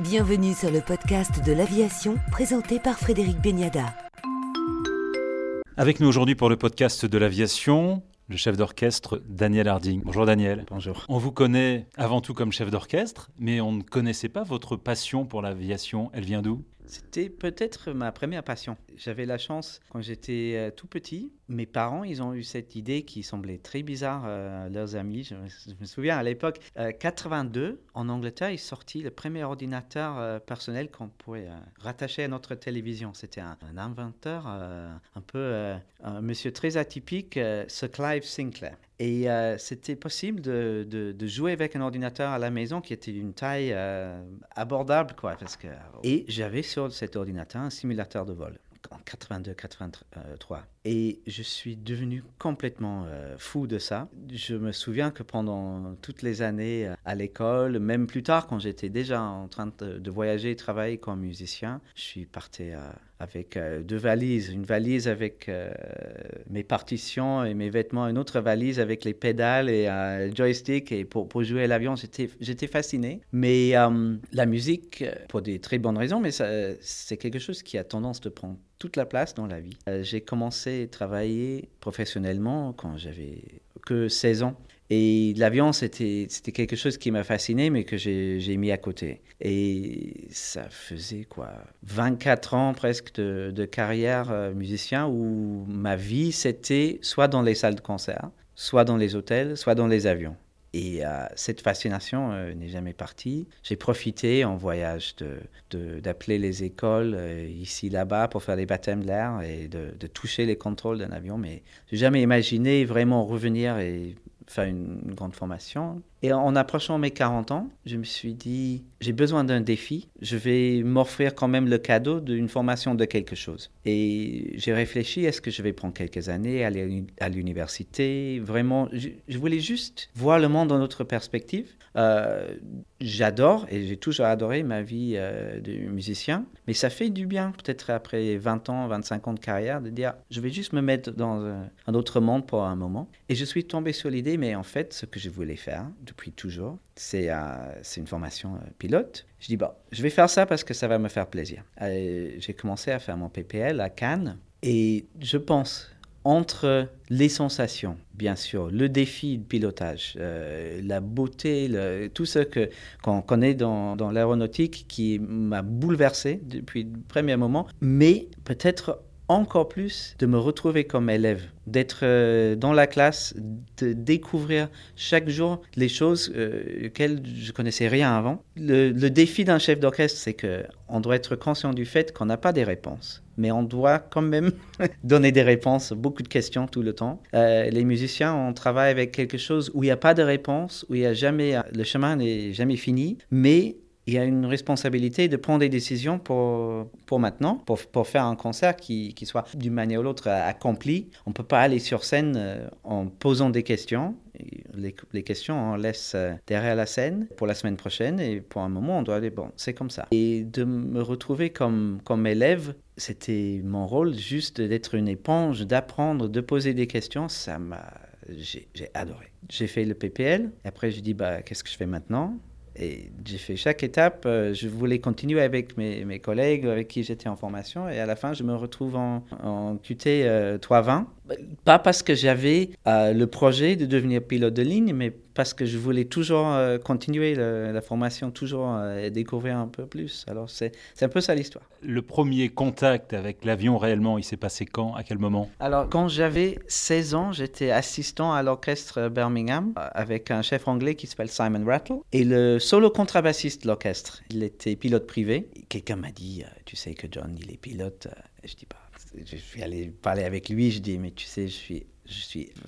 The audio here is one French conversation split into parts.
Bienvenue sur le podcast de l'aviation présenté par Frédéric Beniada. Avec nous aujourd'hui pour le podcast de l'aviation, le chef d'orchestre Daniel Harding. Bonjour Daniel. Bonjour. On vous connaît avant tout comme chef d'orchestre, mais on ne connaissait pas votre passion pour l'aviation. Elle vient d'où? C'était peut-être ma première passion. J'avais la chance, quand j'étais euh, tout petit, mes parents, ils ont eu cette idée qui semblait très bizarre à leurs amis. Je, me souviens à l'époque, euh, 82, en Angleterre, il sortit le premier ordinateur euh, personnel qu'on pouvait euh, rattacher à notre télévision. C'était un, un inventeur, euh, un peu euh, un monsieur très atypique, euh, Sir Clive Sinclair. Et euh, c'était possible de, de- jouer avec un ordinateur à la maison qui était d'une taille euh, abordable, quoi. Que... Et j'avais sur cet ordinateur un simulateur de vol en 82-83. Et je suis devenu complètement euh, fou de ça. Je me souviens que pendant toutes les années euh, à l'école, même plus tard, quand j'étais déjà en train de, de voyager et travailler comme musicien, je suis parti euh, avec euh, deux valises. Une valise avec euh, mes partitions et mes vêtements, une autre valise avec les pédales et un joystick. Et pour, jouer à l'avion, j'étais fasciné. Mais euh, la musique, euh, pour des très bonnes raisons, mais c'est quelque chose qui a tendance de prendre toute la place dans la vie. Euh, J'ai commencé à travailler professionnellement quand j'avais que 16 ans. Et l'avion, c'était c'était quelque chose qui m'a fasciné, mais que j'ai mis à côté. Et ça faisait quoi 24 ans presque de, de carrière euh, musicien où ma vie, c'était soit dans les salles de concert, soit dans les hôtels, soit dans les avions. Et euh, cette fascination euh, n'est jamais partie. J'ai profité en voyage d'appeler les écoles euh, ici, là-bas pour faire les baptêmes de l'air et de, toucher les contrôles d'un avion. Mais j'ai jamais imaginé vraiment revenir et faire une grande formation. Et en approchant mes 40 ans, je me suis dit, j'ai besoin d'un défi. Je vais m'offrir quand même le cadeau d'une formation de quelque chose. Et j'ai réfléchi, est-ce que je vais prendre quelques années, aller à l'uni- à l'université? Vraiment, je, voulais juste voir le monde dans notre perspective. Euh, J'adore et j'ai toujours adoré ma vie euh, de musicien, mais ça fait du bien, peut-être après 20 ans, 25 ans de carrière, de dire je vais juste me mettre dans un autre monde pour un moment. Et je suis tombé sur l'idée, mais en fait, ce que je voulais faire depuis toujours, c'est euh, une formation euh, pilote. Je dis bon, je vais faire ça parce que ça va me faire plaisir. Euh, j'ai commencé à faire mon PPL à Cannes et je pense entre les sensations, bien sûr, le défi de pilotage, la beauté, tout ce que qu'on connaît dans, dans l'aéronautique qui m'a bouleversé depuis le premier moment, mais peut-être encore plus de me retrouver comme élève, d'être euh, dans la classe, de découvrir chaque jour les choses euh, auxquelles je connaissais rien avant. Le, défi d'un chef d'orchestre, c'est que on doit être conscient du fait qu'on n'a pas des réponses, mais on doit quand même donner des réponses, beaucoup de questions tout le temps. Euh, les musiciens, on travaille avec quelque chose où il n'y a pas de réponse, où il y a jamais, le chemin n'est jamais fini, mais il y a une responsabilité de prendre des décisions pour, pour maintenant, pour, pour faire un concert qui, qui soit d'une manière ou l'autre accompli. On ne peut pas aller sur scène euh, en posant des questions. Les, les questions, on laisse euh, derrière la scène pour la semaine prochaine et pour un moment, on doit aller, bon, c'est comme ça. Et de me retrouver comme, comme élève, c'était mon rôle juste d'être une éponge, d'apprendre, de poser des questions, ça m'a... J'ai j'ai adoré. J'ai fait le PPL, après je dis, bah, qu'est-ce que je fais maintenant? Et j'ai fait chaque étape. euh, je voulais continuer avec mes, collègues avec qui j'étais en formation. Et à la fin, je me retrouve en, en QT euh, 320. Pas parce que j'avais euh, le projet de devenir pilote de ligne, mais parce que je voulais toujours euh, continuer le- la formation, toujours euh, découvrir un peu plus. Alors, c'est un peu ça l'histoire. Le premier contact avec l'avion réellement, il s'est passé quand À quel moment? Alors, quand j'avais 16 ans, j'étais assistant à l'orchestre Birmingham avec un chef anglais qui s'appelle Simon Rattle et le solo contrebassiste de l'orchestre. Il était pilote privé. Quelqu'un m'a dit Tu sais que John, il est pilote. Je dis bah, Je suis allé parler avec lui. Je dis Mais tu sais, je suis.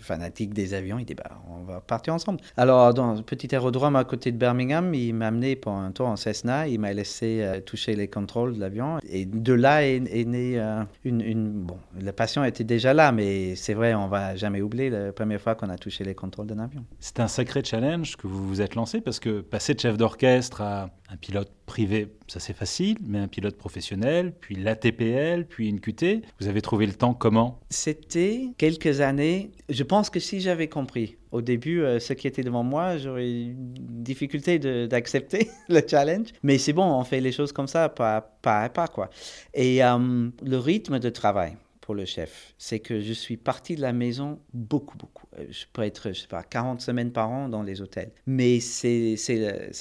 Fanatique des avions. Il dit bah, on va partir ensemble. Alors, dans un petit aérodrome à côté de Birmingham, il m'a amené pour un tour en Cessna. Il m'a laissé euh, toucher les contrôles de l'avion. Et de là est, est née euh, une, une- Bon, la passion était déjà là, mais c'est vrai, on va jamais oublier la première fois qu'on a touché les contrôles d'un avion. C'est un sacré challenge que vous vous êtes lancé parce que passer de chef d'orchestre à Un pilote privé, ça c'est facile, mais un pilote professionnel, puis l'ATPL, puis une QT, vous avez trouvé le temps comment? C'était quelques années. Je pense que si j'avais compris au début euh, ce qui était devant moi, j'aurais eu une difficulté d'accepter le challenge. Mais c'est bon, on fait les choses comme ça, pas, à pas, quoi. Et euh, le rythme de travail le chef, c'est que je suis parti de la maison beaucoup, beaucoup. Euh, je peux être, je sais pas, 40 semaines par an dans les hôtels. Mais c'est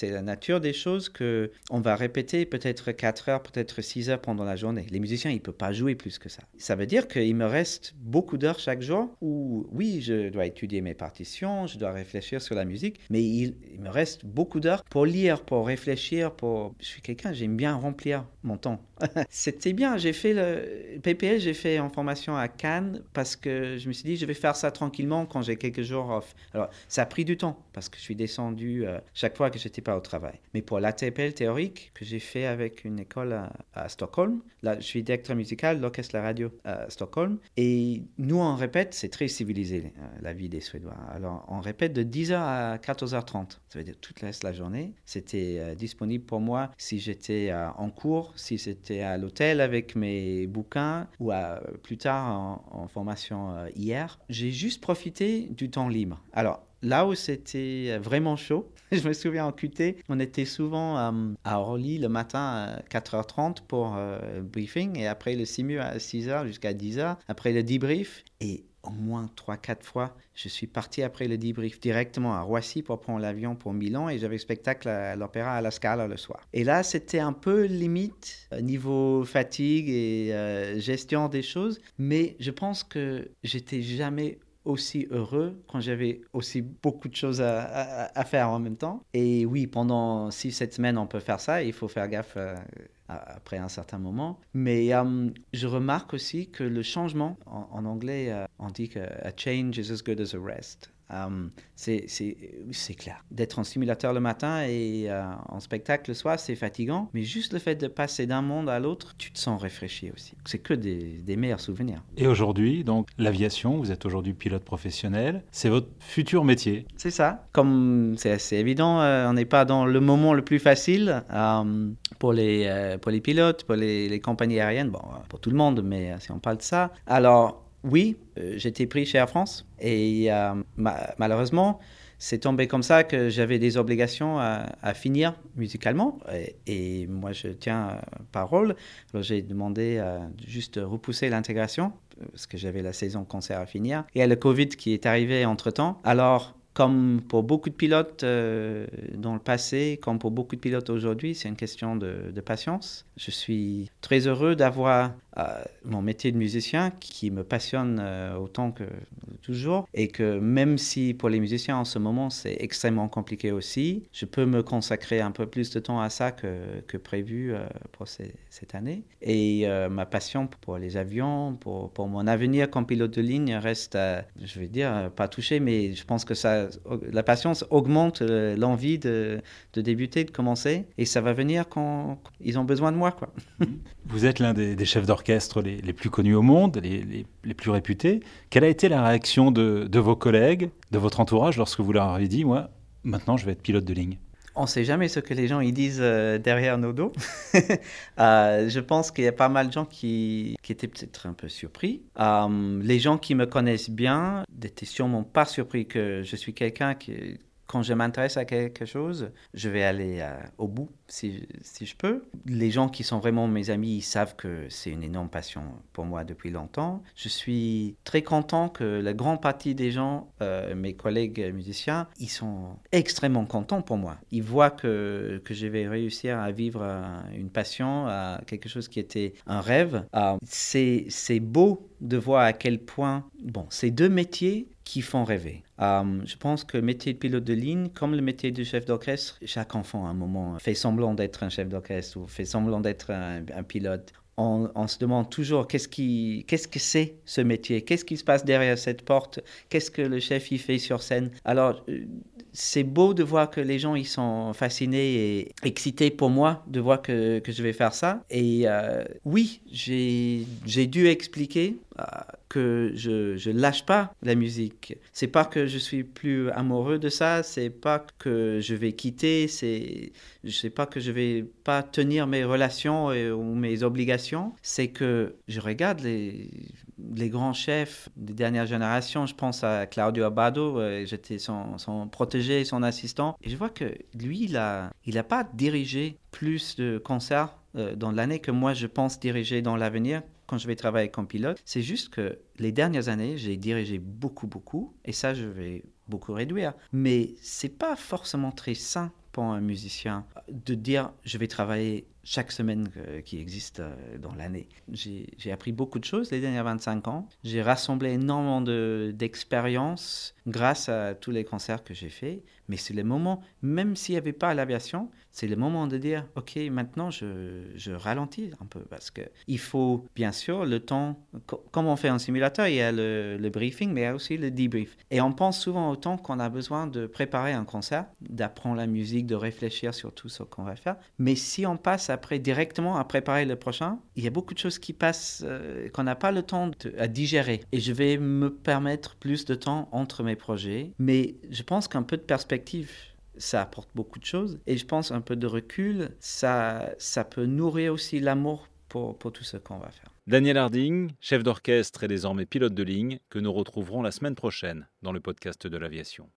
la nature des choses que on va répéter peut-être 4 heures, peut-être 6 heures pendant la journée. Les musiciens, ils ne peuvent pas jouer plus que ça. Ça veut dire qu'il me reste beaucoup d'heures chaque jour où, oui, je dois étudier mes partitions, je dois réfléchir sur la musique, mais il, il me reste beaucoup d'heures pour lire, pour réfléchir, pour... Je suis quelqu'un, j'aime bien remplir mon temps. C'était bien, j'ai fait le PPL, j'ai fait en à Cannes parce que je me suis dit, je vais faire ça tranquillement quand j'ai quelques jours off. Alors, ça a pris du temps parce que je suis descendu euh, chaque fois que j'étais pas au travail. Mais pour l'ATPL théorique que j'ai fait avec une école à, Stockholm, là, je suis directeur musical, l'orchestre La Radio à Stockholm, et nous, on répète, c'est très civilisé, euh, la vie des Suédois. Alors, on répète de 10h à 14h30. Ça veut dire toute la journée. C'était euh, disponible pour moi si j'étais en cours, si c'était à l'hôtel avec mes bouquins ou à, plus tard en, formation hier. J'ai juste profité du temps libre. Alors, là où c'était vraiment chaud, je me souviens en QT, on était souvent euh, à Orly le matin à 4h30 pour euh, briefing et après le simu à 6h jusqu'à 10h, après le debrief. Et au moins 3-4 fois, je suis parti après le debrief directement à Roissy pour prendre l'avion pour Milan et j'avais spectacle à l'Opéra à la Scala le soir. Et là, c'était un peu limite euh, niveau fatigue et gestion des choses, mais je pense que j'étais jamais aussi heureux quand j'avais aussi beaucoup de choses à, faire en même temps. Et oui, pendant 6-7 semaines, on peut faire ça. il faut faire gaffe euh, après un certain moment. Mais euh, je remarque aussi que le changement, en, anglais, euh, on dit que a change is as good as a rest. Um, c'est clair. D'être en simulateur le matin et en spectacle le soir, c'est fatigant. Mais juste le fait de passer d'un monde à l'autre, tu te sens réfléchi aussi. C'est que des, des, meilleurs souvenirs. Et aujourd'hui, donc l'aviation, vous êtes aujourd'hui pilote professionnel. C'est votre futur métier. C'est ça. Comme c'est assez évident, euh, on n'est pas dans le moment le plus facile euh, pour, les, pour les pilotes, pour les, compagnies aériennes. Bon, pour tout le monde, mais si on parle de ça. Alors, oui, euh, j'étais pris chez Air France et euh, malheureusement, c'est tombé comme ça que j'avais des obligations à, finir musicalement. Et, moi, je tiens parole. J'ai demandé juste repousser l'intégration parce que j'avais la saison concert à finir. Et il y a le Covid qui est arrivé entre-temps. Alors, comme pour beaucoup de pilotes euh, dans le passé, comme pour beaucoup de pilotes aujourd'hui, c'est une question de, patience. Je suis très heureux d'avoir euh, mon métier de musicien qui me passionne euh, autant que toujours et que même si pour les musiciens en ce moment c'est extrêmement compliqué aussi, je peux me consacrer un peu plus de temps à ça que, prévu pour cette année. Et ma passion pour les avions, pour, mon avenir comme pilote de ligne reste, je vais dire, pas touché, mais je pense que ça la patience augmente euh, l'envie de, débuter, de commencer, et ça va venir quand ils ont besoin de moi. Quoi. Vous êtes l'un des, chefs d'orchestre les, plus connus au monde, les, plus réputés. Quelle a été la réaction de, de vos collègues, de votre entourage, lorsque vous leur avez dit, moi, maintenant je vais être pilote de ligne on ne sait jamais ce que les gens ils disent euh, derrière nos dos. Euh, je pense qu'il y a pas mal de gens qui, étaient peut-être un peu surpris. Euh, les gens qui me connaissent bien n'étaient sûrement pas surpris que je suis quelqu'un qui, quand je m'intéresse à quelque chose, je vais aller euh, au bout si, si, je peux. Les gens qui sont vraiment mes amis, ils savent que c'est une énorme passion pour moi depuis longtemps. Je suis très content que la grande partie des gens, euh, mes collègues musiciens, ils sont extrêmement contents pour moi. Ils voient que, que je vais réussir à vivre euh, une passion, à quelque chose qui était un rêve. c'est beau de voir à quel point, bon, ces deux métiers qui font rêver. Euh, je pense que le métier de pilote de ligne, comme le métier de chef d'orchestre, chaque enfant à un moment fait semblant d'être un chef d'orchestre ou fait semblant d'être un, pilote. On, se demande toujours qu'est-ce, qu'est-ce que c'est ce métier, qu'est-ce qui se passe derrière cette porte, qu'est-ce que le chef y fait sur scène? Alors, euh, c'est beau de voir que les gens ils sont fascinés et excités pour moi de voir que, que je vais faire ça. Et euh, oui, j'ai dû expliquer euh, que je je lâche pas la musique. C'est pas que je suis plus amoureux de ça, c'est pas que je vais quitter, c'est je pas que je vais pas tenir mes relations ou mes obligations, c'est que je regarde les les grands chefs des dernières générations, je pense à Claudio Abbado, euh, j'étais son, protégé, son assistant, et je vois que lui, il n'a il pas dirigé plus de concerts euh, dans l'année que moi je pense diriger dans l'avenir quand je vais travailler comme pilote. C'est juste que les dernières années, j'ai dirigé beaucoup, beaucoup, et ça, je vais beaucoup réduire. Mais c'est pas forcément très sain pour un musicien de dire je vais travailler chaque semaine euh, qui existe euh, dans l'année. J'ai appris beaucoup de choses les derniers 25 ans. J'ai rassemblé énormément d'expériences grâce à tous les concerts que j'ai faits. Mais c'est le moment, même s'il n'y avait pas l'aviation, c'est le moment de dire, OK, maintenant je, je ralentis un peu parce qu'il faut bien sûr le temps, comme on fait en simulateur, il y a le, le, briefing, mais il y a aussi le debrief. Et on pense souvent au temps qu'on a besoin de préparer un concert, d'apprendre la musique, de réfléchir sur tout ce qu'on va faire. Mais si on passe après directement à préparer le prochain, il y a beaucoup de choses qui passent, euh, qu'on n'a pas le temps à digérer. Et je vais me permettre plus de temps entre mes projets. Mais je pense qu'un peu de perspective, ça apporte beaucoup de choses. Et je pense un peu de recul, ça, ça peut nourrir aussi l'amour pour, pour tout ce qu'on va faire. Daniel Harding, chef d'orchestre et désormais pilote de ligne, que nous retrouverons la semaine prochaine dans le podcast de l'aviation.